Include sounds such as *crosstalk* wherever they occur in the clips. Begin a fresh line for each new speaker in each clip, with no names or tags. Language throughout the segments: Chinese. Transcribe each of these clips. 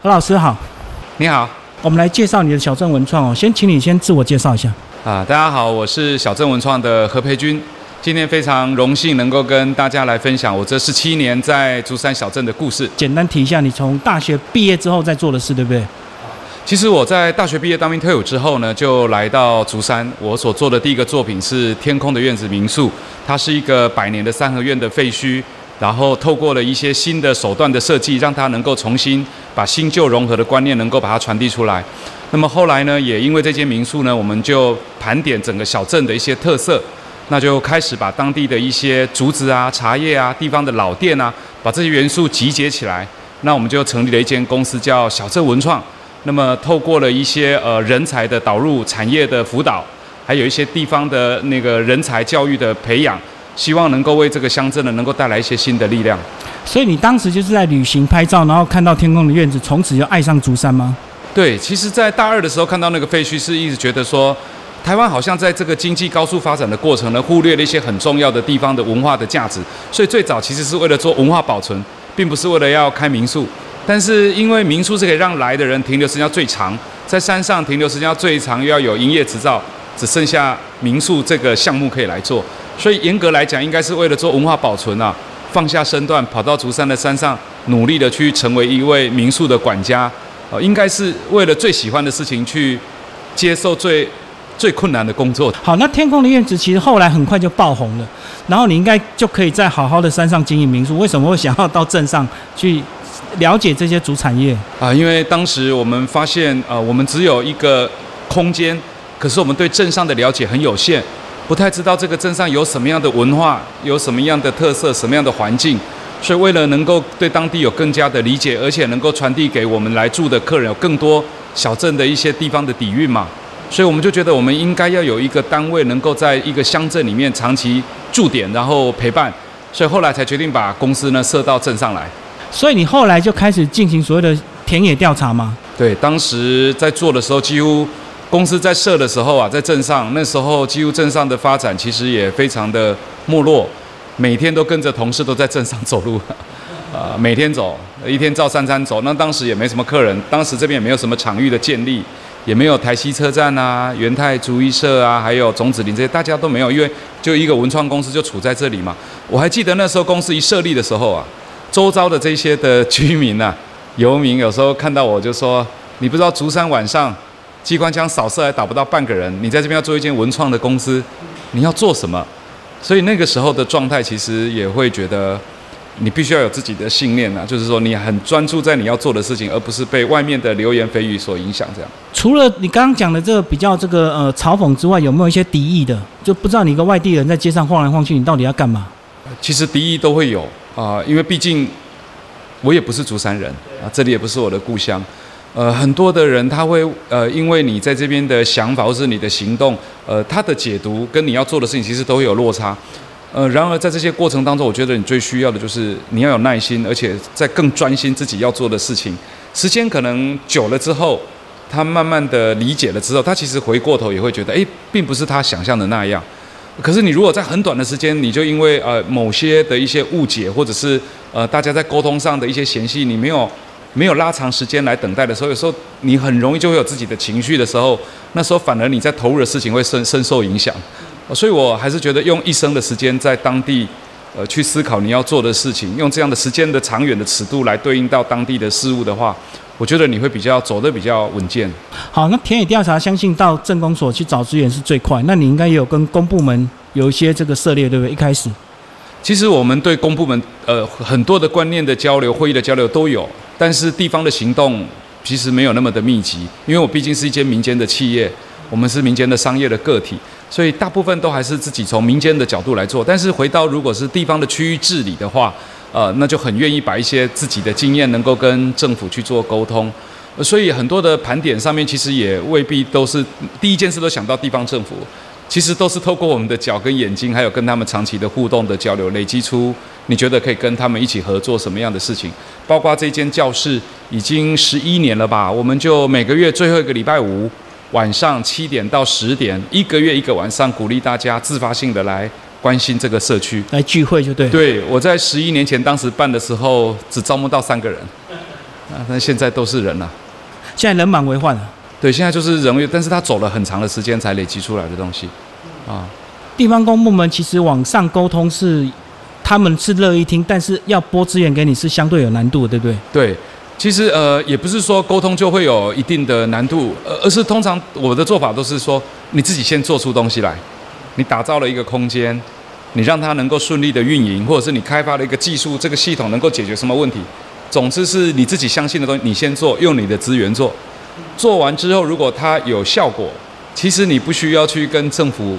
何老师好，
你好
我们来介绍你的小镇文创哦。先请你先自我介绍一下。
啊，大家好，我是小镇文创的何培军。今天非常荣幸能够跟大家来分享我这十七年在竹山小镇的故事。
简单提一下你从大学毕业之后在做的事，对不对？
其实我在大学毕业当兵退伍之后呢，就来到竹山。我所做的第一个作品是天空的院子民宿，它是一个百年的三合院的废墟，然后透过了一些新的手段的设计，让它能够重新把新旧融合的观念能够把它传递出来。那么后来呢，也因为这间民宿呢，我们就盘点整个小镇的一些特色，那就开始把当地的一些竹子啊、茶叶啊、地方的老店啊，把这些元素集结起来。那我们就成立了一间公司，叫小镇文创。那么透过了一些呃人才的导入、产业的辅导，还有一些地方的那个人才教育的培养，希望能够为这个乡镇呢能够带来一些新的力量。
所以你当时就是在旅行拍照，然后看到天空的院子，从此就爱上竹山吗？
对，其实，在大二的时候看到那个废墟，是一直觉得说，台湾好像在这个经济高速发展的过程呢，忽略了一些很重要的地方的文化的价值。所以最早其实是为了做文化保存，并不是为了要开民宿。但是因为民宿是可以让来的人停留时间最长，在山上停留时间最长，又要有营业执照，只剩下民宿这个项目可以来做。所以严格来讲，应该是为了做文化保存啊，放下身段，跑到竹山的山上，努力的去成为一位民宿的管家。呃，应该是为了最喜欢的事情去接受最最困难的工作。
好，那天空的院子其实后来很快就爆红了，然后你应该就可以在好好的山上经营民宿。为什么会想要到镇上去了解这些主产业？
啊，因为当时我们发现，呃，我们只有一个空间，可是我们对镇上的了解很有限，不太知道这个镇上有什么样的文化，有什么样的特色，什么样的环境。所以为了能够对当地有更加的理解，而且能够传递给我们来住的客人有更多小镇的一些地方的底蕴嘛，所以我们就觉得我们应该要有一个单位能够在一个乡镇里面长期驻点，然后陪伴。所以后来才决定把公司呢设到镇上来。
所以你后来就开始进行所谓的田野调查吗？
对，当时在做的时候，几乎公司在设的时候啊，在镇上那时候，几乎镇上的发展其实也非常的没落，每天都跟着同事都在镇上走路，*laughs* 啊、每天走，一天照三餐走。那当时也没什么客人，当时这边也没有什么场域的建立，也没有台西车站啊、元泰竹艺社啊，还有种子林这些，大家都没有，因为就一个文创公司就处在这里嘛。我还记得那时候公司一设立的时候啊，周遭的这些的居民啊、游民，有时候看到我就说：“你不知道竹山晚上机关枪扫射还打不到半个人，你在这边要做一间文创的公司，你要做什么？”所以那个时候的状态，其实也会觉得你必须要有自己的信念啊，就是说你很专注在你要做的事情，而不是被外面的流言蜚语所影响。这样。
除了你刚刚讲的这个比较这个呃嘲讽之外，有没有一些敌意的？就不知道你一个外地人在街上晃来晃去，你到底要干嘛？
其实敌意都会有啊、因为毕竟我也不是竹山人啊，这里也不是我的故乡。呃，很多的人他会呃，因为你在这边的想法或是你的行动，呃，他的解读跟你要做的事情其实都会有落差。呃，然而在这些过程当中，我觉得你最需要的就是你要有耐心，而且在更专心自己要做的事情。时间可能久了之后，他慢慢的理解了之后，他其实回过头也会觉得，诶，并不是他想象的那样。可是你如果在很短的时间，你就因为呃某些的一些误解，或者是呃大家在沟通上的一些嫌隙，你没有没有拉长时间来等待的时候，有时候你很容易就会有自己的情绪的时候，那时候反而你在投入的事情会深深受影响。呃所以我还是觉得用一生的时间在当地，呃去思考你要做的事情，用这样的时间的长远的尺度来对应到当地的事物的话，我觉得你会比较走得比较稳健。
好，那田野调查相信到政工所去找资源是最快。那你应该也有跟公部门有一些这个涉猎，对不对？一开始，
其实我们对公部门呃很多的观念的交流、会议的交流都有，但是地方的行动其实没有那么的密集，因为我毕竟是一间民间的企业，我们是民间的商业的个体，所以大部分都还是自己从民间的角度来做。但是回到如果是地方的区域治理的话，呃，那就很愿意把一些自己的经验能够跟政府去做沟通。所以很多的盘点上面，其实也未必都是第一件事都想到地方政府，其实都是透过我们的脚跟眼睛，还有跟他们长期的互动的交流，累积出你觉得可以跟他们一起合作什么样的事情。包括这间教室已经十一年了吧，我们就每个月最后一个礼拜五晚上七点到十点，一个月一个晚上，鼓励大家自发性的来关心这个社区。
来聚会就对。
对，我在十一年前当时办的时候，只招募到三个人，啊，但现在都是人了。
现在人满为患了。
对，现在就是人为，但是他走了很长的时间才累积出来的东西，啊。
地方公部门其实往上沟通是，他们是乐意听，但是要拨资源给你是相对有难度的，对不对？
对，其实呃也不是说沟通就会有一定的难度，而而是通常我的做法都是说，你自己先做出东西来，你打造了一个空间，你让它能够顺利的运营，或者是你开发了一个技术，这个系统能够解决什么问题，总之是你自己相信的东西，你先做，用你的资源做，做完之后如果它有效果，其实你不需要去跟政府。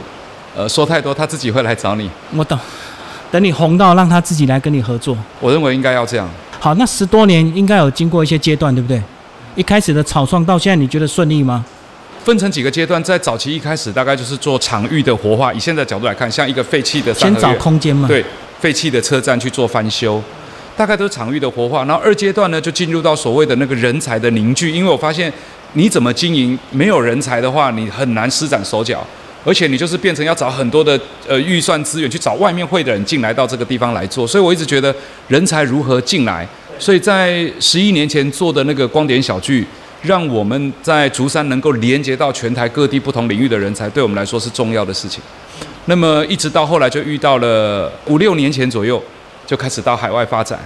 呃，说太多，他自己会来找你。
我懂，等你红到，让他自己来跟你合作。
我认为应该要这样。
好，那十多年应该有经过一些阶段，对不对？一开始的草创到现在，你觉得顺利吗？
分成几个阶段，在早期一开始，大概就是做场域的活化。以现在角度来看，像一个废弃的
先找空间嘛，
对，废弃的车站去做翻修，大概都是场域的活化。然后二阶段呢，就进入到所谓的那个人才的凝聚，因为我发现你怎么经营，没有人才的话，你很难施展手脚。而且你就是变成要找很多的呃预算资源去找外面会的人进来到这个地方来做，所以我一直觉得人才如何进来，所以在十一年前做的那个光点小聚，让我们在竹山能够连接到全台各地不同领域的人才，对我们来说是重要的事情。那么一直到后来就遇到了五六年前左右就开始到海外发展，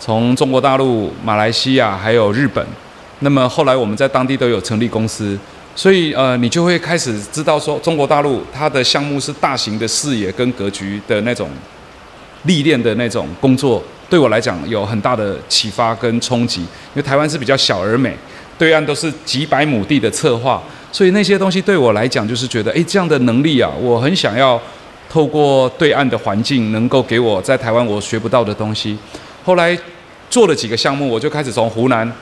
从中国大陆、马来西亚还有日本，那么后来我们在当地都有成立公司。所以，呃，你就会开始知道说，中国大陆它的项目是大型的视野跟格局的那种历练的那种工作，对我来讲有很大的启发跟冲击。因为台湾是比较小而美，对岸都是几百亩地的策划，所以那些东西对我来讲就是觉得，哎，这样的能力啊，我很想要透过对岸的环境，能够给我在台湾我学不到的东西。后来做了几个项目，我就开始从湖南。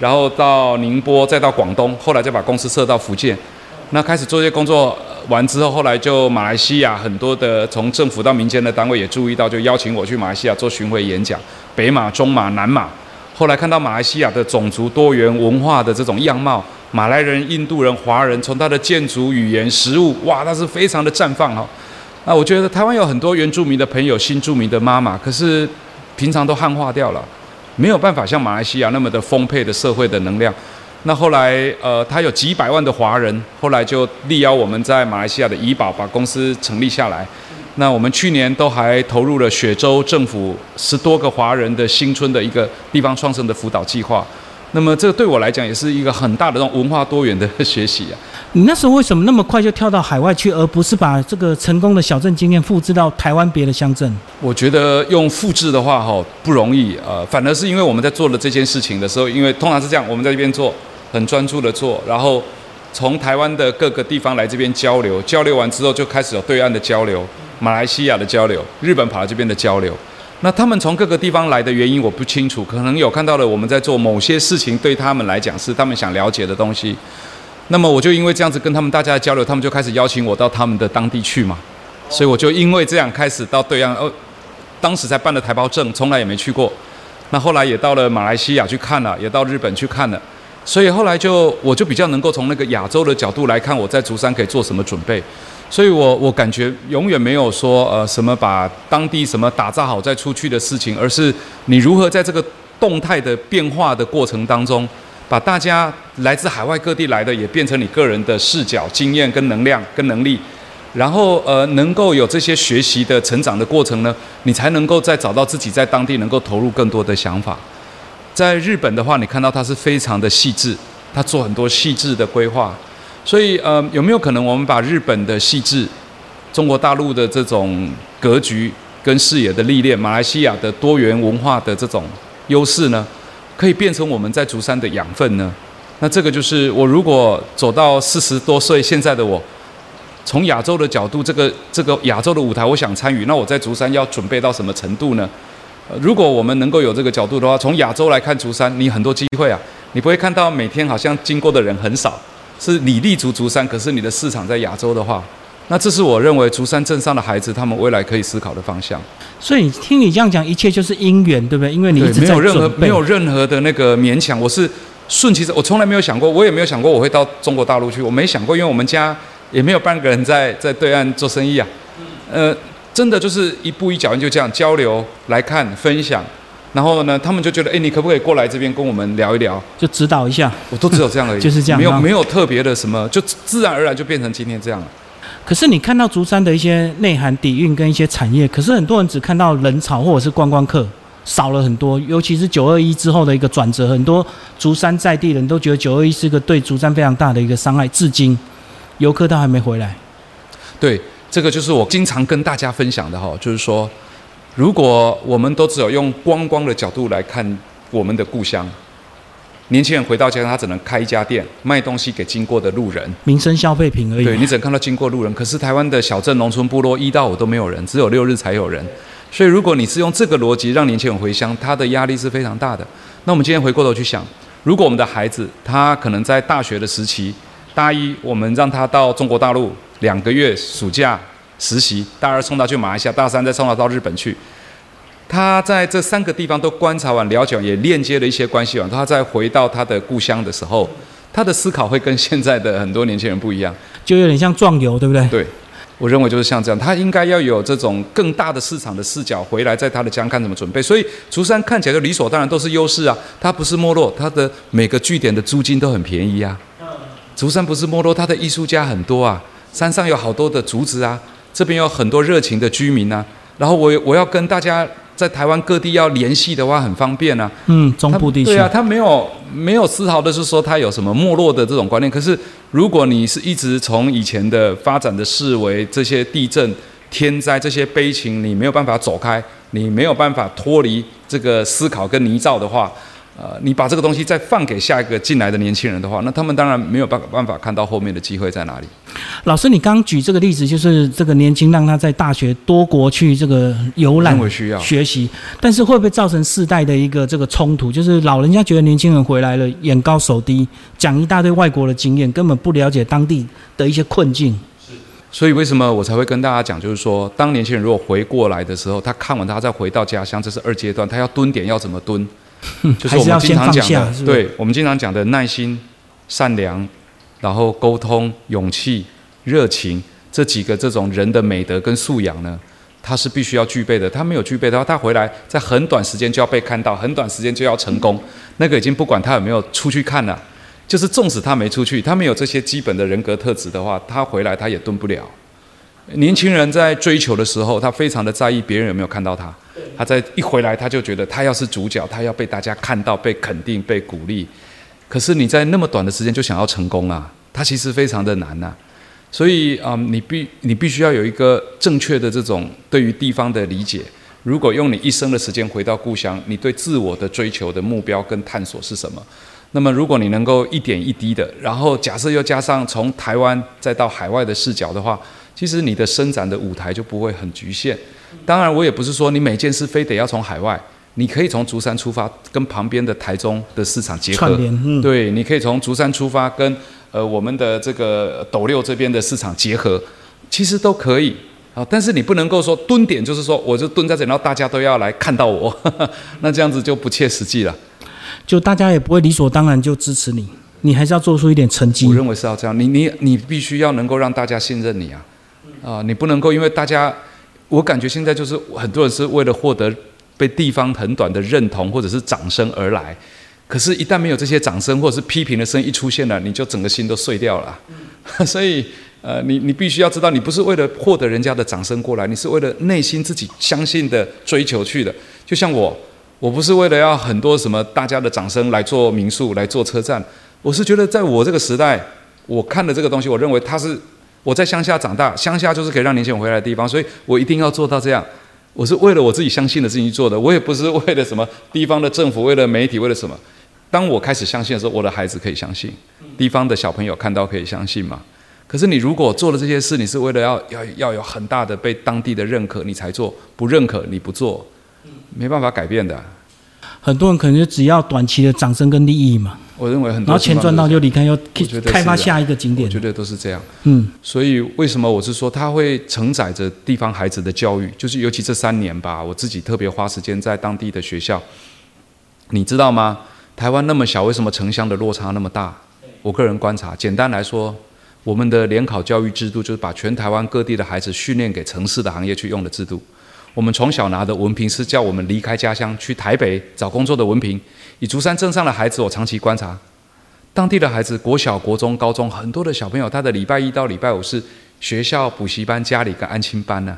然后到宁波，再到广东，后来再把公司设到福建。那开始做这些工作完之后，后来就马来西亚很多的从政府到民间的单位也注意到，就邀请我去马来西亚做巡回演讲，北马、中马、南马。后来看到马来西亚的种族多元文化的这种样貌，马来人、印度人、华人，从他的建筑、语言、食物，哇，那是非常的绽放哈。那我觉得台湾有很多原住民的朋友，新住民的妈妈，可是平常都汉化掉了。没有办法像马来西亚那么的丰沛的社会的能量。那后来，呃，他有几百万的华人，后来就力邀我们在马来西亚的怡保把公司成立下来。那我们去年都还投入了雪州政府十多个华人的新村的一个地方创生的辅导计划。那么这对我来讲也是一个很大的这种文化多元的学习啊。
你那时候为什么那么快就跳到海外去，而不是把这个成功的小镇经验复制到台湾别的乡镇？
我觉得用复制的话哈不容易，呃，反而是因为我们在做了这件事情的时候，因为通常是这样，我们在这边做，很专注的做，然后从台湾的各个地方来这边交流，交流完之后就开始有对岸的交流，马来西亚的交流，日本跑到这边的交流。那他们从各个地方来的原因我不清楚，可能有看到了我们在做某些事情，对他们来讲是他们想了解的东西。那么我就因为这样子跟他们大家交流，他们就开始邀请我到他们的当地去嘛。所以我就因为这样开始到对岸，哦，当时才办了台胞证，从来也没去过。那后来也到了马来西亚去看了，也到日本去看了。所以后来就我就比较能够从那个亚洲的角度来看，我在竹山可以做什么准备。所以，我我感觉永远没有说呃什么把当地什么打造好再出去的事情，而是你如何在这个动态的变化的过程当中，把大家来自海外各地来的也变成你个人的视角、经验跟能量跟能力，然后呃能够有这些学习的成长的过程呢，你才能够再找到自己在当地能够投入更多的想法。在日本的话，你看到它是非常的细致，它做很多细致的规划。所以，呃，有没有可能我们把日本的细致、中国大陆的这种格局跟视野的历练、马来西亚的多元文化的这种优势呢，可以变成我们在竹山的养分呢？那这个就是我如果走到四十多岁，现在的我，从亚洲的角度，这个这个亚洲的舞台，我想参与，那我在竹山要准备到什么程度呢？如果我们能够有这个角度的话，从亚洲来看竹山，你很多机会啊，你不会看到每天好像经过的人很少。是你立足竹山，可是你的市场在亚洲的话，那这是我认为竹山镇上的孩子他们未来可以思考的方向。
所以听你这样讲，一切就是因缘，对不对？因为你一直
没有任何没有任何的那个勉强，我是顺其自我从来没有想过，我也没有想过我会到中国大陆去，我没想过，因为我们家也没有半个人在 *laughs* 在对岸做生意啊。呃，真的就是一步一脚印就这样交流来看分享。然后呢，他们就觉得，哎，你可不可以过来这边跟我们聊一聊？
就指导一下。
我都只有这样而已，*laughs*
就是这样，
没有没有特别的什么，就自然而然就变成今天这样了。
可是你看到竹山的一些内涵底蕴跟一些产业，可是很多人只看到人潮或者是观光客少了很多，尤其是九二一之后的一个转折，很多竹山在地人都觉得九二一是个对竹山非常大的一个伤害，至今游客都还没回来。
对，这个就是我经常跟大家分享的哈，就是说，如果我们都只有用观光的角度来看我们的故乡。年轻人回到家，他只能开一家店，卖东西给经过的路人，
民生消费品而已。
对你只能看到经过路人。可是台湾的小镇、农村部落，一到五都没有人，只有六日才有人。所以如果你是用这个逻辑让年轻人回乡，他的压力是非常大的。那我们今天回过头去想，如果我们的孩子他可能在大学的时期，大一我们让他到中国大陆两个月暑假实习，大二送他去马来西亚，大三再送他到日本去。他在这三个地方都观察完、了解完，也链接了一些关系网。他再回到他的故乡的时候，他的思考会跟现在的很多年轻人不一样，
就有点像壮游，对不对？
对，我认为就是像这样。他应该要有这种更大的市场的视角回来，在他的家看怎么准备。所以竹山看起来就理所当然都是优势啊，它不是没落，它的每个据点的租金都很便宜啊。竹山不是没落，它的艺术家很多啊，山上有好多的竹子啊，这边有很多热情的居民啊。然后我我要跟大家。在台湾各地要联系的话很方便啊。
嗯，中部地区。
对啊，他没有没有丝毫的是说他有什么没落的这种观念。可是如果你是一直从以前的发展的视为这些地震、天灾这些悲情，你没有办法走开，你没有办法脱离这个思考跟泥沼的话。呃，你把这个东西再放给下一个进来的年轻人的话，那他们当然没有办办法看到后面的机会在哪里。
老师，你刚举这个例子，就是这个年轻让他在大学多国去这个游览学习，但是会不会造成世代的一个这个冲突？就是老人家觉得年轻人回来了，眼高手低，讲一大堆外国的经验，根本不了解当地的一些困境。
是，所以为什么我才会跟大家讲，就是说，当年轻人如果回过来的时候，他看完他再回到家乡，这是二阶段，他要蹲点要怎么蹲？*laughs* 就是我们经常讲的，对我们经常讲的耐心、善良，然后沟通、勇气、热情这几个这种人的美德跟素养呢，他是必须要具备的。他没有具备的话，他回来在很短时间就要被看到，很短时间就要成功。那个已经不管他有没有出去看了，就是纵使他没出去，他没有这些基本的人格特质的话，他回来他也蹲不了。年轻人在追求的时候，他非常的在意别人有没有看到他。他在一回来，他就觉得他要是主角，他要被大家看到、被肯定、被鼓励。可是你在那么短的时间就想要成功啊，他其实非常的难呐。所以啊，你必你必须要有一个正确的这种对于地方的理解。如果用你一生的时间回到故乡，你对自我的追求的目标跟探索是什么？那么如果你能够一点一滴的，然后假设又加上从台湾再到海外的视角的话。其实你的伸展的舞台就不会很局限。当然，我也不是说你每件事非得要从海外，你可以从竹山出发，跟旁边的台中的市场结合。对，你可以从竹山出发，跟呃我们的这个斗六这边的市场结合，其实都可以啊。但是你不能够说蹲点，就是说我就蹲在这，然后大家都要来看到我，*laughs* 那这样子就不切实际了。
就大家也不会理所当然就支持你，你还是要做出一点成绩。
我认为是要这样，你你你必须要能够让大家信任你啊。啊，你不能够因为大家，我感觉现在就是很多人是为了获得被地方很短的认同或者是掌声而来，可是，一旦没有这些掌声或者是批评的声音一出现了，你就整个心都碎掉了。所以，呃，你你必须要知道，你不是为了获得人家的掌声过来，你是为了内心自己相信的追求去的。就像我，我不是为了要很多什么大家的掌声来做民宿来做车站，我是觉得在我这个时代，我看的这个东西，我认为它是。我在乡下长大，乡下就是可以让年轻人回来的地方，所以我一定要做到这样。我是为了我自己相信的事情去做的，我也不是为了什么地方的政府、为了媒体、为了什么。当我开始相信的时候，我的孩子可以相信，地方的小朋友看到可以相信嘛？可是你如果做了这些事，你是为了要要要有很大的被当地的认可，你才做；不认可你不做，没办法改变的。
很多人可能就只要短期的掌声跟利益嘛。
我认为很多，
然后钱赚到就离开，要开发下一个景点。
我觉得都是这样。嗯，所以为什么我是说，它会承载着地方孩子的教育，就是尤其这三年吧，我自己特别花时间在当地的学校。你知道吗？台湾那么小，为什么城乡的落差那么大？我个人观察，简单来说，我们的联考教育制度就是把全台湾各地的孩子训练给城市的行业去用的制度。我们从小拿的文凭是叫我们离开家乡去台北找工作的文凭。以竹山镇上的孩子，我长期观察，当地的孩子，国小、国中、高中，很多的小朋友，他的礼拜一到礼拜五是学校补习班、家里跟安亲班呢。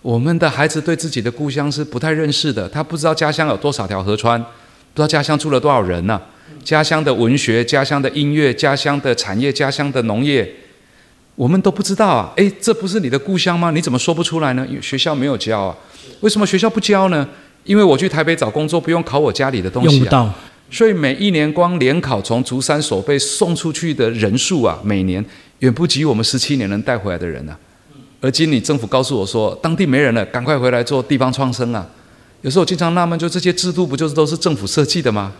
我们的孩子对自己的故乡是不太认识的，他不知道家乡有多少条河川，不知道家乡住了多少人呢？家乡的文学、家乡的音乐、家乡的产业、家乡的农业，我们都不知道啊！诶，这不是你的故乡吗？你怎么说不出来呢？因为学校没有教啊。为什么学校不教呢？因为我去台北找工作，不用考我家里的东西，
用不到。
所以每一年光联考从竹山所被送出去的人数啊，每年远不及我们十七年能带回来的人啊。而今你政府告诉我说，当地没人了，赶快回来做地方创生啊。有时候我经常纳闷，就这些制度不就是都是政府设计的吗？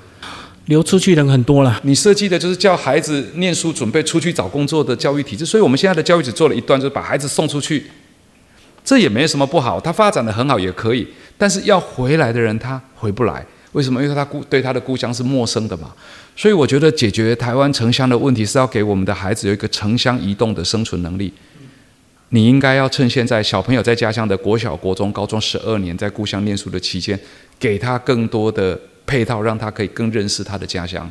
流出去人很多了。
你设计的就是叫孩子念书准备出去找工作的教育体制，所以我们现在的教育只做了一段，就是把孩子送出去。这也没什么不好，他发展的很好也可以，但是要回来的人他回不来，为什么？因为他故对他的故乡是陌生的嘛。所以我觉得解决台湾城乡的问题是要给我们的孩子有一个城乡移动的生存能力。你应该要趁现在小朋友在家乡的国小、国中、高中十二年在故乡念书的期间，给他更多的配套，让他可以更认识他的家乡。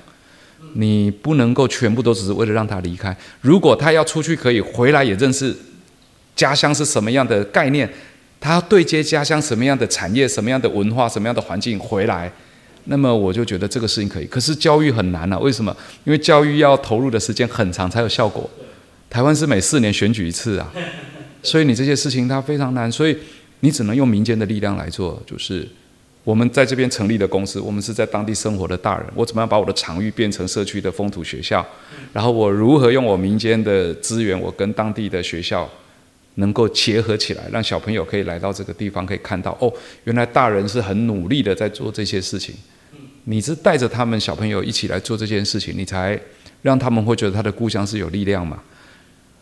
你不能够全部都只是为了让他离开，如果他要出去可以回来也认识。家乡是什么样的概念？他要对接家乡什么样的产业、什么样的文化、什么样的环境回来，那么我就觉得这个事情可以。可是教育很难啊，为什么？因为教育要投入的时间很长才有效果。台湾是每四年选举一次啊，所以你这些事情它非常难，所以你只能用民间的力量来做。就是我们在这边成立的公司，我们是在当地生活的大人，我怎么样把我的场域变成社区的风土学校？然后我如何用我民间的资源，我跟当地的学校。能够结合起来，让小朋友可以来到这个地方，可以看到哦，原来大人是很努力的在做这些事情。你是带着他们小朋友一起来做这件事情，你才让他们会觉得他的故乡是有力量嘛？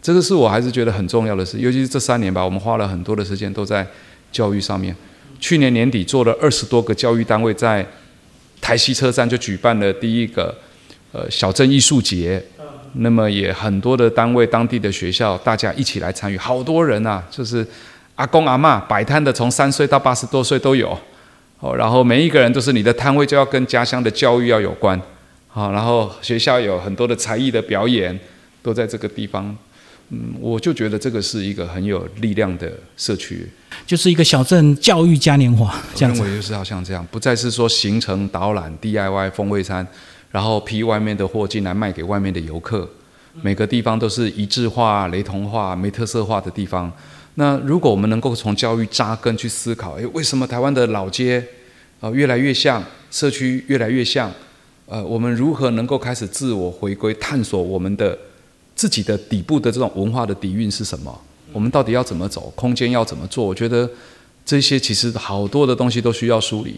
这个是我还是觉得很重要的事，尤其是这三年吧，我们花了很多的时间都在教育上面。去年年底做了二十多个教育单位在台西车站就举办了第一个呃小镇艺术节。那么也很多的单位、当地的学校，大家一起来参与，好多人啊，就是阿公阿妈摆摊的，从三岁到八十多岁都有。哦，然后每一个人都是你的摊位，就要跟家乡的教育要有关。好，然后学校有很多的才艺的表演，都在这个地方。嗯，我就觉得这个是一个很有力量的社区，
就是一个小镇教育嘉年华这样子。
我认为就是要像这样，不再是说行程导览、DIY 风味餐。然后批外面的货进来卖给外面的游客，每个地方都是一致化、雷同化、没特色化的地方。那如果我们能够从教育扎根去思考，诶，为什么台湾的老街啊越来越像社区，越来越像？呃，我们如何能够开始自我回归，探索我们的自己的底部的这种文化的底蕴是什么？我们到底要怎么走？空间要怎么做？我觉得这些其实好多的东西都需要梳理。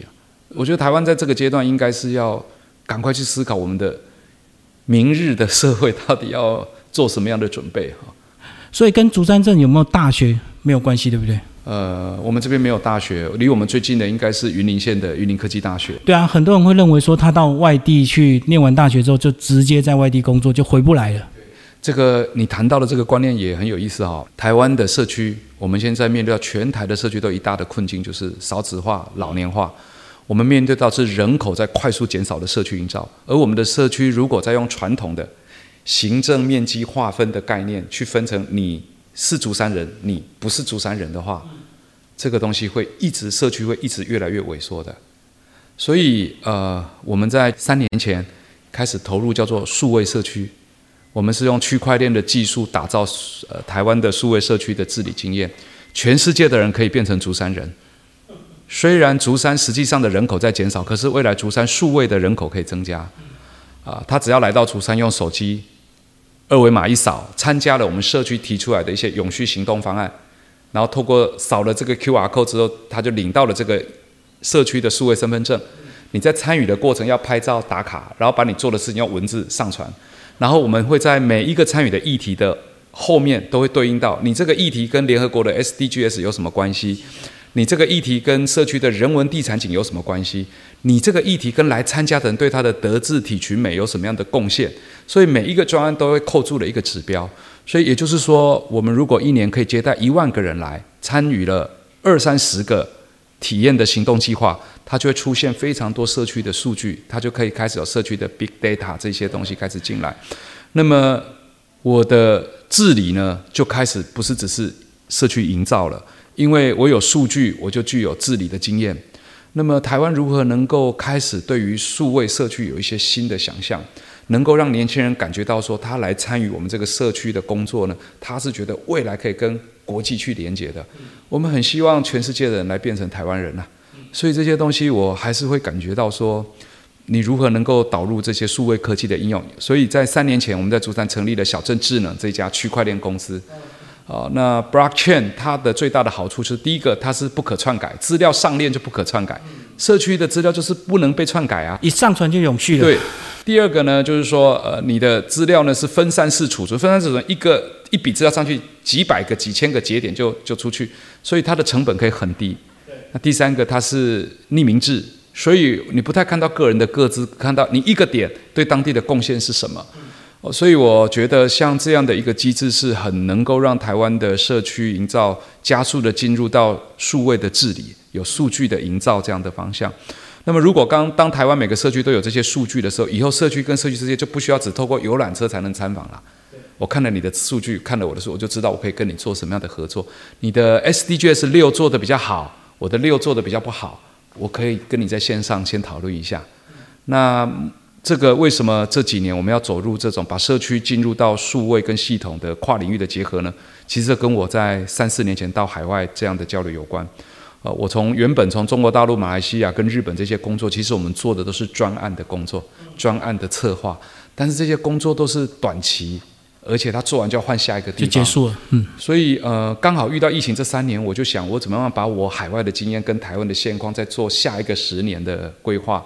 我觉得台湾在这个阶段应该是要。赶快去思考我们的明日的社会到底要做什么样的准备哈。
所以跟竹山镇有没有大学没有关系，对不对？
呃，我们这边没有大学，离我们最近的应该是云林县的云林科技大学。
对啊，很多人会认为说他到外地去念完大学之后就直接在外地工作就回不来了。
这个你谈到的这个观念也很有意思哈。台湾的社区，我们现在面对到全台的社区都一大的困境，就是少子化、老年化。我们面对到是人口在快速减少的社区营造，而我们的社区如果再用传统的行政面积划分的概念去分成你是竹山人，你不是竹山人的话，这个东西会一直社区会一直越来越萎缩的。所以呃，我们在三年前开始投入叫做数位社区，我们是用区块链的技术打造呃台湾的数位社区的治理经验，全世界的人可以变成竹山人。虽然竹山实际上的人口在减少，可是未来竹山数位的人口可以增加。啊，他只要来到竹山，用手机二维码一扫，参加了我们社区提出来的一些永续行动方案，然后透过扫了这个 Q R code 之后，他就领到了这个社区的数位身份证。你在参与的过程要拍照打卡，然后把你做的事情用文字上传，然后我们会在每一个参与的议题的后面都会对应到你这个议题跟联合国的 S D G S 有什么关系。你这个议题跟社区的人文地产景有什么关系？你这个议题跟来参加的人对他的德智体群美有什么样的贡献？所以每一个专案都会扣住了一个指标。所以也就是说，我们如果一年可以接待一万个人来参与了二三十个体验的行动计划，它就会出现非常多社区的数据，它就可以开始有社区的 big data 这些东西开始进来。那么我的治理呢，就开始不是只是社区营造了，因为我有数据，我就具有治理的经验。那么台湾如何能够开始对于数位社区有一些新的想象，能够让年轻人感觉到说他来参与我们这个社区的工作呢？他是觉得未来可以跟国际去连接的。我们很希望全世界的人来变成台湾人呐，所以这些东西我还是会感觉到说，你如何能够导入这些数位科技的应用？所以在三年前，我们在竹山成立了小镇智能这家区块链公司。哦，那 blockchain 它的最大的好处是，第一个它是不可篡改，资料上链就不可篡改，社区的资料就是不能被篡改啊，
一上传就永续了。
对，第二个呢，就是说，呃，你的资料呢是分散式储存，分散式储存一个一笔资料上去，几百个、几千个节点就就出去，所以它的成本可以很低。那第三个它是匿名制，所以你不太看到个人的个资，看到你一个点对当地的贡献是什么。所以我觉得像这样的一个机制是很能够让台湾的社区营造加速的进入到数位的治理，有数据的营造这样的方向。那么如果刚当台湾每个社区都有这些数据的时候，以后社区跟社区之间就不需要只透过游览车才能参访了。我看了你的数据，看了我的数，我就知道我可以跟你做什么样的合作。你的 SDGs 六做的比较好，我的六做的比较不好，我可以跟你在线上先讨论一下。那。这个为什么这几年我们要走入这种把社区进入到数位跟系统的跨领域的结合呢？其实这跟我在三四年前到海外这样的交流有关。呃，我从原本从中国大陆、马来西亚跟日本这些工作，其实我们做的都是专案的工作，专案的策划。但是这些工作都是短期，而且他做完就要换下一个地方
就结束了。嗯，
所以呃，刚好遇到疫情这三年，我就想我怎么样把我海外的经验跟台湾的现况再做下一个十年的规划。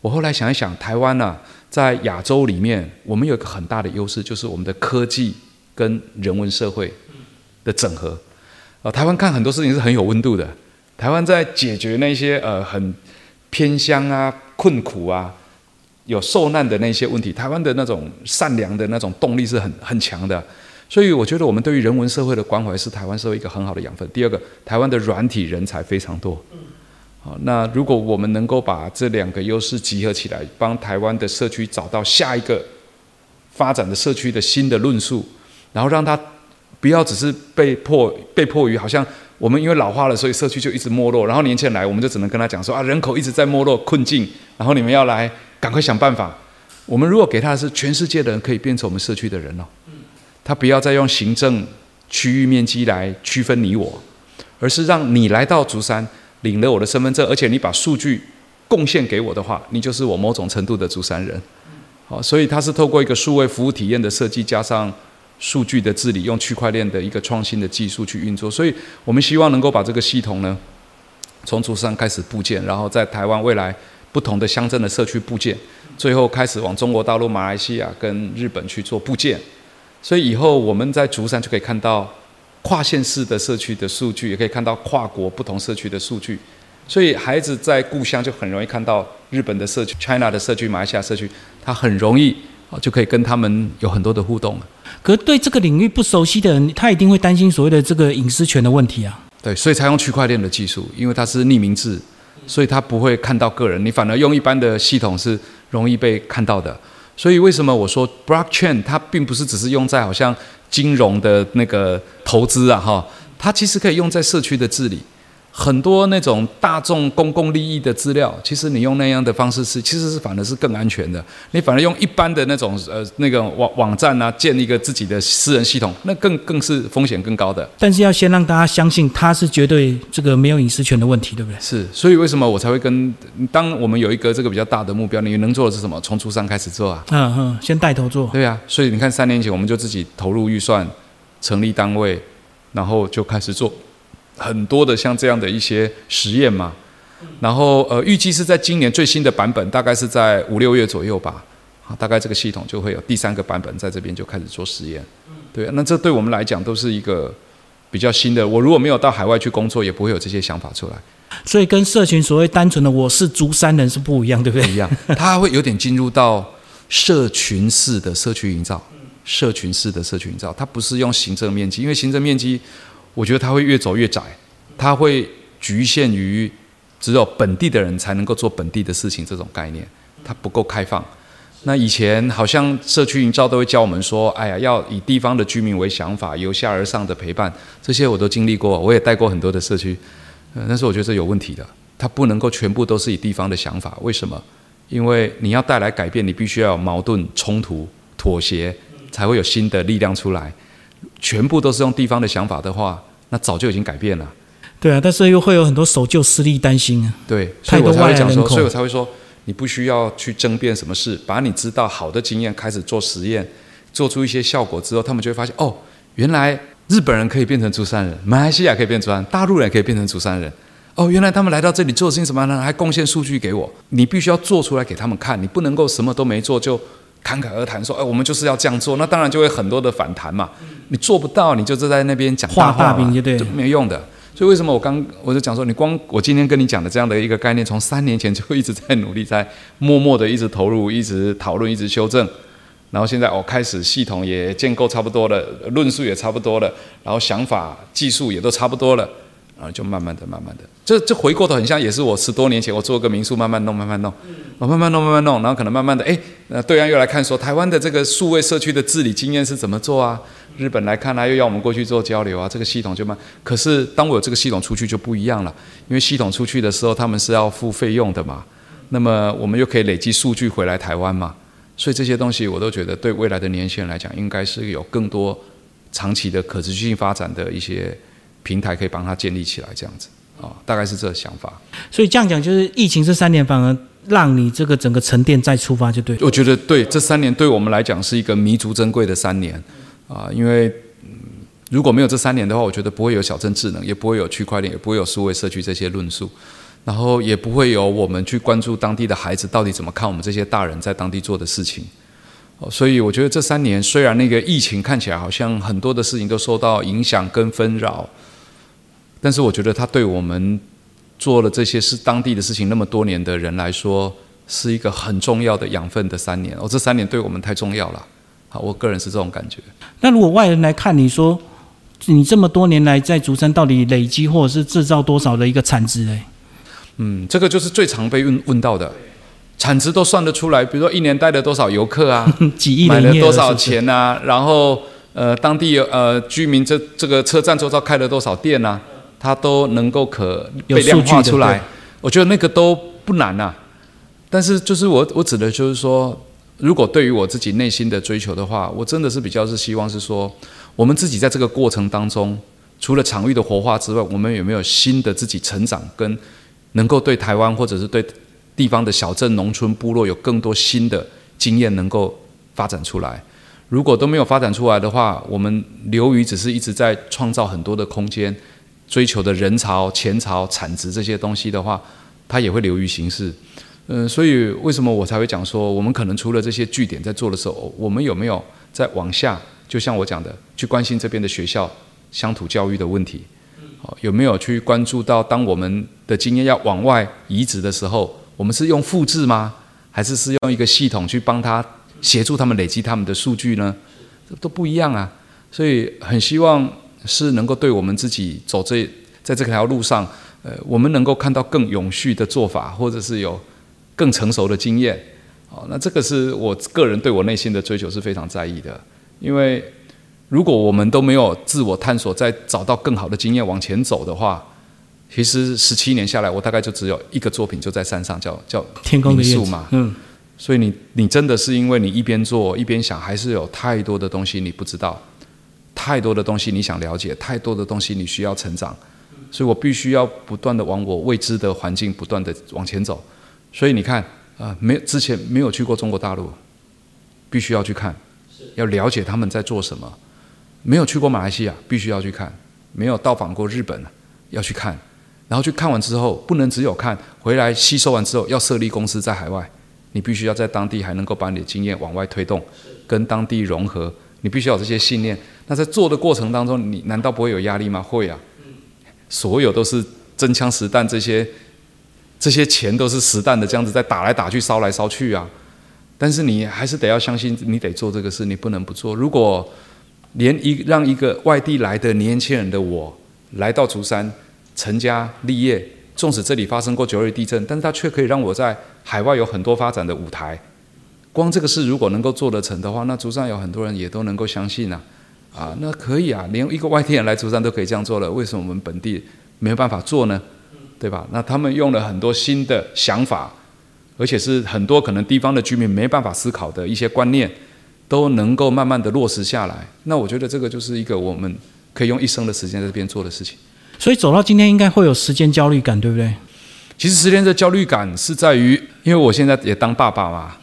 我后来想一想，台湾呢，在亚洲里面，我们有一个很大的优势，就是我们的科技跟人文社会的整合。呃，台湾看很多事情是很有温度的。台湾在解决那些呃很偏乡啊、困苦啊、有受难的那些问题，台湾的那种善良的那种动力是很很强的。所以我觉得我们对于人文社会的关怀是台湾社会一个很好的养分。第二个，台湾的软体人才非常多。好，那如果我们能够把这两个优势集合起来，帮台湾的社区找到下一个发展的社区的新的论述，然后让他不要只是被迫被迫于好像我们因为老化了，所以社区就一直没落，然后年轻人来，我们就只能跟他讲说啊，人口一直在没落困境，然后你们要来赶快想办法。我们如果给他的是全世界的人可以变成我们社区的人哦，他不要再用行政区域面积来区分你我，而是让你来到竹山。领了我的身份证，而且你把数据贡献给我的话，你就是我某种程度的竹山人。好，所以它是透过一个数位服务体验的设计，加上数据的治理，用区块链的一个创新的技术去运作。所以我们希望能够把这个系统呢，从竹山开始部件，然后在台湾未来不同的乡镇的社区部件，最后开始往中国大陆、马来西亚跟日本去做部件。所以以后我们在竹山就可以看到。跨县市的社区的数据，也可以看到跨国不同社区的数据，所以孩子在故乡就很容易看到日本的社区、China 的社区、马来西亚社区，他很容易啊就可以跟他们有很多的互动。
可是对这个领域不熟悉的人，他一定会担心所谓的这个隐私权的问题啊。
对，所以才用区块链的技术，因为它是匿名制，所以他不会看到个人，你反而用一般的系统是容易被看到的。所以为什么我说 blockchain 它并不是只是用在好像金融的那个投资啊哈，它其实可以用在社区的治理。很多那种大众公共利益的资料，其实你用那样的方式是，其实是反而是更安全的。你反而用一般的那种呃那个网网站啊，建一个自己的私人系统，那更更是风险更高的。
但是要先让大家相信，它是绝对这个没有隐私权的问题，对不对？
是，所以为什么我才会跟当我们有一个这个比较大的目标，你能做的是什么？从初三开始做啊。
嗯嗯，先带头做。
对啊，所以你看三年前我们就自己投入预算，成立单位，然后就开始做。很多的像这样的一些实验嘛，然后呃，预计是在今年最新的版本，大概是在五六月左右吧，啊，大概这个系统就会有第三个版本在这边就开始做实验，对，那这对我们来讲都是一个比较新的。我如果没有到海外去工作，也不会有这些想法出来。
所以跟社群所谓单纯的我是竹山人是不一样，对不对？
一样，它会有点进入到社群式的社区营造，社群式的社区营造，它不是用行政面积，因为行政面积。我觉得它会越走越窄，它会局限于只有本地的人才能够做本地的事情这种概念，它不够开放。那以前好像社区营造都会教我们说，哎呀，要以地方的居民为想法，由下而上的陪伴，这些我都经历过，我也带过很多的社区，呃，但是我觉得这有问题的，它不能够全部都是以地方的想法，为什么？因为你要带来改变，你必须要有矛盾、冲突、妥协，才会有新的力量出来。全部都是用地方的想法的话，那早就已经改变了。
对啊，但是又会有很多守旧势力担心啊。
对，所以我才会讲说，所以我才会说。你不需要去争辩什么事，把你知道好的经验开始做实验，做出一些效果之后，他们就会发现哦，原来日本人可以变成竹山人，马来西亚可以变成大陆人可以变成竹山人。哦，原来他们来到这里做事情什么呢？还贡献数据给我。你必须要做出来给他们看，你不能够什么都没做就侃侃而谈说，哎，我们就是要这样做。那当然就会很多的反弹嘛。你做不到，你就是在那边讲大话，
对，
没用的。所以为什么我刚我就讲说，你光我今天跟你讲的这样的一个概念，从三年前就一直在努力，在默默的一直投入，一直讨论，一直修正，然后现在我开始系统也建构差不多了，论述也差不多了，然后想法技术也都差不多了。然后就慢慢的、慢慢的，这这回过头很像，也是我十多年前我做个民宿，慢慢弄、慢慢弄，我慢慢弄、慢慢弄，然后可能慢慢的，哎，那对岸又来看说，台湾的这个数位社区的治理经验是怎么做啊？日本来看啊，又要我们过去做交流啊，这个系统就慢。可是当我有这个系统出去就不一样了，因为系统出去的时候他们是要付费用的嘛，那么我们又可以累积数据回来台湾嘛，所以这些东西我都觉得对未来的年轻人来讲，应该是有更多长期的可持续性发展的一些。平台可以帮他建立起来，这样子啊，大概是这个想法。
所以这样讲，就是疫情这三年反而让你这个整个沉淀再出发，就对。
我觉得对，这三年对我们来讲是一个弥足珍贵的三年啊，因为如果没有这三年的话，我觉得不会有小镇智能，也不会有区块链，也不会有数位社区这些论述，然后也不会有我们去关注当地的孩子到底怎么看我们这些大人在当地做的事情。哦，所以我觉得这三年虽然那个疫情看起来好像很多的事情都受到影响跟纷扰。但是我觉得它对我们做了这些是当地的事情那么多年的人来说，是一个很重要的养分的三年。哦，这三年对我们太重要了。好，我个人是这种感觉。
那如果外人来看你说，你这么多年来在竹山到底累积或者是制造多少的一个产值？哎，
嗯，这个就是最常被问问到的，产值都算得出来。比如说一年带了多少游客啊，*laughs*
几亿
买了多少钱啊，然后呃，当地呃居民这这个车站周遭开了多少店啊？它都能够可被量化出来，我觉得那个都不难呐。但是就是我我指的就是说，如果对于我自己内心的追求的话，我真的是比较是希望是说，我们自己在这个过程当中，除了场域的活化之外，我们有没有新的自己成长，跟能够对台湾或者是对地方的小镇、农村、部落有更多新的经验能够发展出来？如果都没有发展出来的话，我们流于只是一直在创造很多的空间。追求的人潮、钱潮、产值这些东西的话，它也会流于形式。嗯，所以为什么我才会讲说，我们可能除了这些据点在做的时候，我们有没有在往下？就像我讲的，去关心这边的学校乡土教育的问题。好，有没有去关注到，当我们的经验要往外移植的时候，我们是用复制吗？还是是用一个系统去帮他协助他们累积他们的数据呢？都不一样啊。所以很希望。是能够对我们自己走这在这条路上，呃，我们能够看到更永续的做法，或者是有更成熟的经验，好，那这个是我个人对我内心的追求是非常在意的。因为如果我们都没有自我探索，再找到更好的经验往前走的话，其实十七年下来，我大概就只有一个作品就在山上，叫叫
天空的
树嘛。嗯，所以你你真的是因为你一边做一边想，还是有太多的东西你不知道。太多的东西你想了解，太多的东西你需要成长，所以我必须要不断的往我未知的环境不断的往前走。所以你看啊，没之前没有去过中国大陆，必须要去看，要了解他们在做什么。没有去过马来西亚，必须要去看。没有到访过日本，要去看。然后去看完之后，不能只有看，回来吸收完之后要设立公司在海外，你必须要在当地还能够把你的经验往外推动，跟当地融合。你必须有这些信念。那在做的过程当中，你难道不会有压力吗？会啊，所有都是真枪实弹，这些这些钱都是实弹的，这样子在打来打去、烧来烧去啊。但是你还是得要相信，你得做这个事，你不能不做。如果连一让一个外地来的年轻人的我来到竹山，成家立业，纵使这里发生过九二地震，但是它却可以让我在海外有很多发展的舞台。光这个事如果能够做得成的话，那竹山有很多人也都能够相信啊，啊，那可以啊，连一个外地人来竹山都可以这样做了，为什么我们本地没有办法做呢？对吧？那他们用了很多新的想法，而且是很多可能地方的居民没办法思考的一些观念，都能够慢慢的落实下来。那我觉得这个就是一个我们可以用一生的时间在这边做的事情。
所以走到今天，应该会有时间焦虑感，对不对？
其实时间的焦虑感是在于，因为我现在也当爸爸嘛。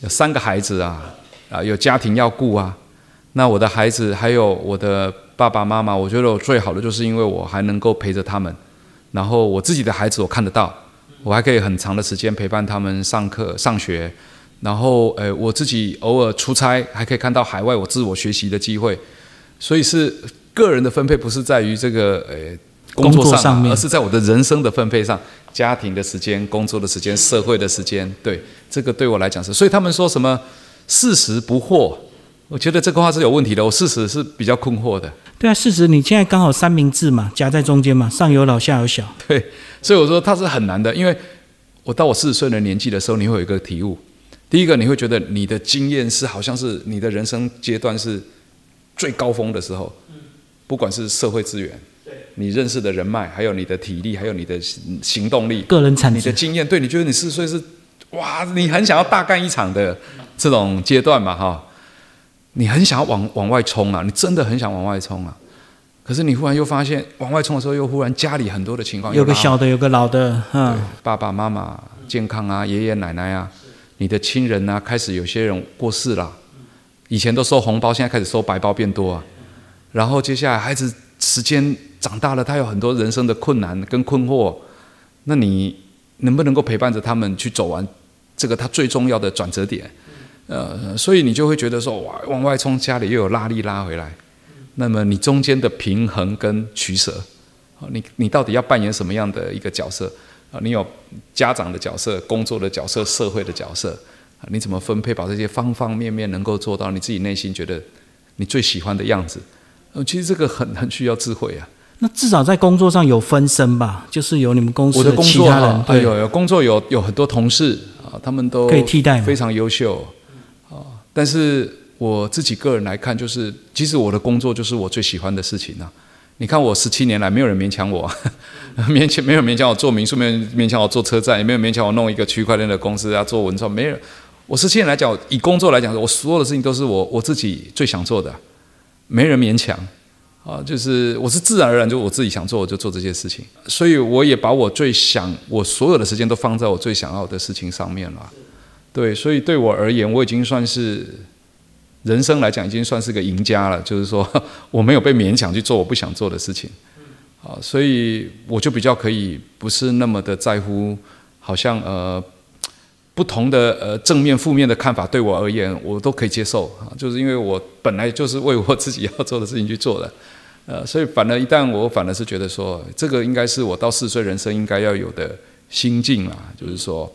有三个孩子啊，啊，有家庭要顾啊。那我的孩子还有我的爸爸妈妈，我觉得我最好的就是因为我还能够陪着他们。然后我自己的孩子我看得到，我还可以很长的时间陪伴他们上课、上学。然后，呃，我自己偶尔出差，还可以看到海外我自我学习的机会。所以是个人的分配，不是在于这个呃工作上，而是在我的人生的分配上。家庭的时间、工作的时间、社会的时间，对这个对我来讲是，所以他们说什么四十不惑，我觉得这个话是有问题的。我事实是比较困惑的。
对啊，事实你现在刚好三明治嘛，夹在中间嘛，上有老下有小。*laughs*
对，所以我说它是很难的，因为我到我四十岁的年纪的时候，你会有一个体悟。第一个，你会觉得你的经验是好像是你的人生阶段是最高峰的时候，不管是社会资源。你认识的人脉，还有你的体力，还有你的行动力，
个人产
你的经验，对你觉得你四十岁是哇，你很想要大干一场的这种阶段嘛哈？你很想要往往外冲啊，你真的很想往外冲啊。可是你忽然又发现，往外冲的时候，又忽然家里很多的情况，
有个小的，有个老的，
嗯，爸爸妈妈健康啊，爷爷奶奶啊，你的亲人啊，开始有些人过世了，以前都收红包，现在开始收白包变多啊。然后接下来孩子时间。长大了，他有很多人生的困难跟困惑，那你能不能够陪伴着他们去走完这个他最重要的转折点？呃，所以你就会觉得说，哇，往外冲，家里又有拉力拉回来，那么你中间的平衡跟取舍，你你到底要扮演什么样的一个角色？啊，你有家长的角色、工作的角色、社会的角色，啊，你怎么分配，把这些方方面面能够做到你自己内心觉得你最喜欢的样子？呃，其实这个很很需要智慧啊。
那至少在工作上有分身吧，就是有你们公司
的
其他人，
对，有有工作有有很多同事啊，他们都
可以替代，
非常优秀啊。但是我自己个人来看，就是其实我的工作就是我最喜欢的事情啊。你看我十七年来，没有人勉强我，*laughs* 勉强没有勉强我做民宿，没有勉强我做车站，也没有勉强我弄一个区块链的公司啊，做文创，没人。我十七年来讲，以工作来讲，我所有的事情都是我我自己最想做的，没人勉强。啊，就是我是自然而然就我自己想做我就做这些事情，所以我也把我最想我所有的时间都放在我最想要的事情上面了。对，所以对我而言，我已经算是人生来讲已经算是个赢家了。就是说我没有被勉强去做我不想做的事情。啊，所以我就比较可以不是那么的在乎，好像呃不同的呃正面负面的看法对我而言我都可以接受啊，就是因为我本来就是为我自己要做的事情去做的。呃，所以反而一旦我反而是觉得说，这个应该是我到四岁人生应该要有的心境啊，就是说，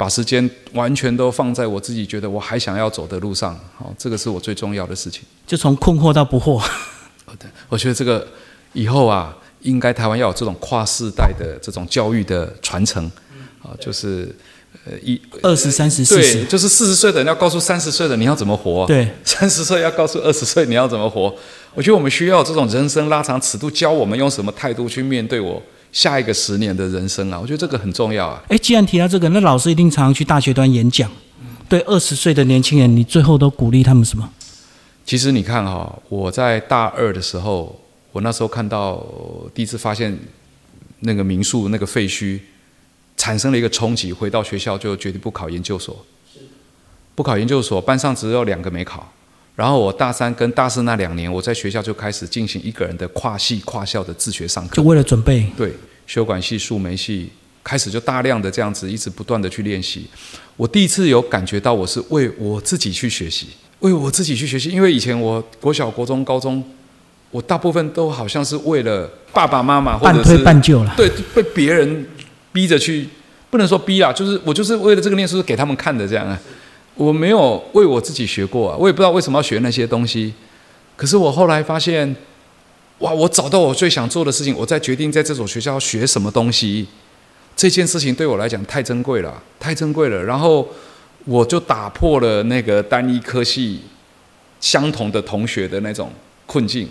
把时间完全都放在我自己觉得我还想要走的路上，好，这个是我最重要的事情。
就从困惑到不惑。*laughs*
对，我觉得这个以后啊，应该台湾要有这种跨世代的这种教育的传承，啊，就是。
呃，一二十三十四十，
就是四十岁的人要告诉三十岁的你要怎么活，
对，
三十岁要告诉二十岁你要怎么活。我觉得我们需要这种人生拉长尺度，教我们用什么态度去面对我下一个十年的人生啊！我觉得这个很重要啊。
哎，既然提到这个，那老师一定常常去大学端演讲，对二十岁的年轻人，你最后都鼓励他们什么？
其实你看哈，我在大二的时候，我那时候看到第一次发现那个民宿那个废墟。产生了一个冲击，回到学校就决定不考研究所。不考研究所，班上只有两个没考。然后我大三跟大四那两年，我在学校就开始进行一个人的跨系跨校的自学上课。
就为了准备？
对，修管系、数媒系，开始就大量的这样子，一直不断的去练习。我第一次有感觉到，我是为我自己去学习，为我自己去学习。因为以前我国小、国中、高中，我大部分都好像是为了爸爸妈妈，
半推半就了。
对，被别人。逼着去，不能说逼啊，就是我就是为了这个念书给他们看的这样啊，我没有为我自己学过啊，我也不知道为什么要学那些东西。可是我后来发现，哇，我找到我最想做的事情，我再决定在这所学校学什么东西。这件事情对我来讲太珍贵了，太珍贵了。然后我就打破了那个单一科系相同的同学的那种困境。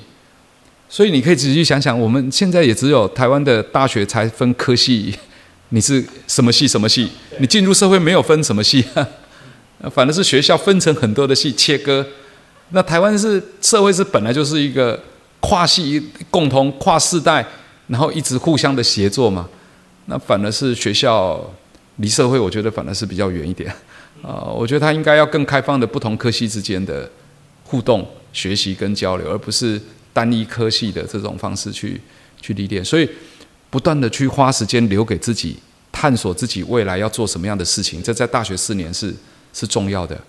所以你可以仔细想想，我们现在也只有台湾的大学才分科系，你是什么系什么系？你进入社会没有分什么系，*laughs* 反正是学校分成很多的系切割。那台湾是社会是本来就是一个跨系共同跨世代，然后一直互相的协作嘛。那反而是学校离社会，我觉得反而是比较远一点 *laughs* 啊。我觉得他应该要更开放的不同科系之间的互动、学习跟交流，而不是。单一科系的这种方式去去历练，所以不断的去花时间留给自己，探索自己未来要做什么样的事情，这在大学四年是是重要的。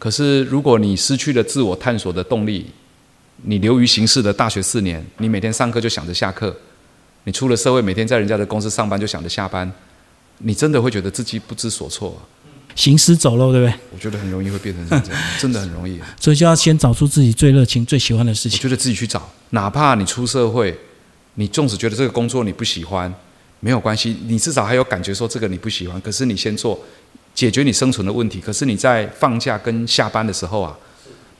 可是如果你失去了自我探索的动力，你流于形式的大学四年，你每天上课就想着下课，你出了社会每天在人家的公司上班就想着下班，你真的会觉得自己不知所措。
行尸走肉，对不对？
我觉得很容易会变成这样，真的很容易。
所以就要先找出自己最热情、最喜欢的事情。
我觉得自己去找，哪怕你出社会，你纵使觉得这个工作你不喜欢，没有关系，你至少还有感觉说这个你不喜欢。可是你先做，解决你生存的问题。可是你在放假跟下班的时候啊，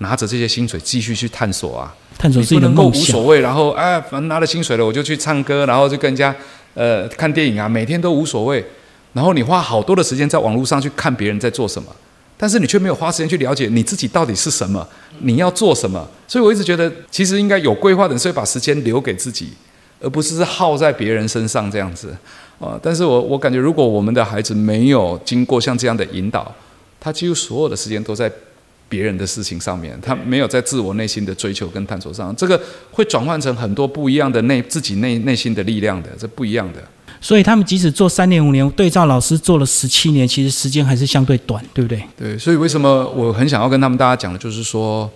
拿着这些薪水继续去探索啊，
探索自己的梦
想。无所谓，然后哎，反正拿了薪水了，我就去唱歌，然后就跟人家呃看电影啊，每天都无所谓。然后你花好多的时间在网络上去看别人在做什么，但是你却没有花时间去了解你自己到底是什么，你要做什么。所以我一直觉得，其实应该有规划的人，所以把时间留给自己，而不是耗在别人身上这样子啊。但是我我感觉，如果我们的孩子没有经过像这样的引导，他几乎所有的时间都在别人的事情上面，他没有在自我内心的追求跟探索上，这个会转换成很多不一样的内自己内内心的力量的，这不一样的。
所以他们即使做三年五年，对照老师做了十七年，其实时间还是相对短，对不对？
对，所以为什么我很想要跟他们大家讲的，就是说，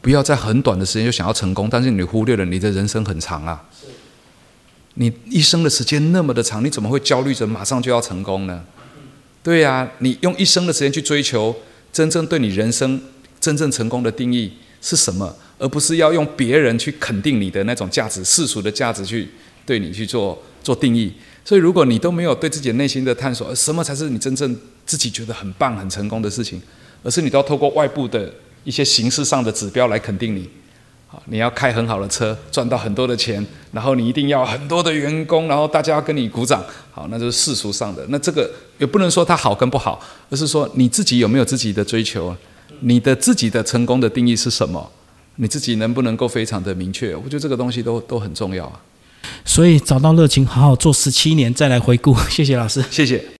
不要在很短的时间就想要成功，但是你忽略了你的人生很长啊。你一生的时间那么的长，你怎么会焦虑着马上就要成功呢？对呀，你用一生的时间去追求真正对你人生真正成功的定义是什么，而不是要用别人去肯定你的那种价值、世俗的价值去对你去做做定义。所以，如果你都没有对自己内心的探索，什么才是你真正自己觉得很棒、很成功的事情，而是你都要透过外部的一些形式上的指标来肯定你。好，你要开很好的车，赚到很多的钱，然后你一定要很多的员工，然后大家要跟你鼓掌。好，那就是世俗上的。那这个也不能说它好跟不好，而是说你自己有没有自己的追求，你的自己的成功的定义是什么？你自己能不能够非常的明确？我觉得这个东西都都很重要啊。
所以找到热情，好好做十七年，再来回顾。谢谢老师，
谢谢。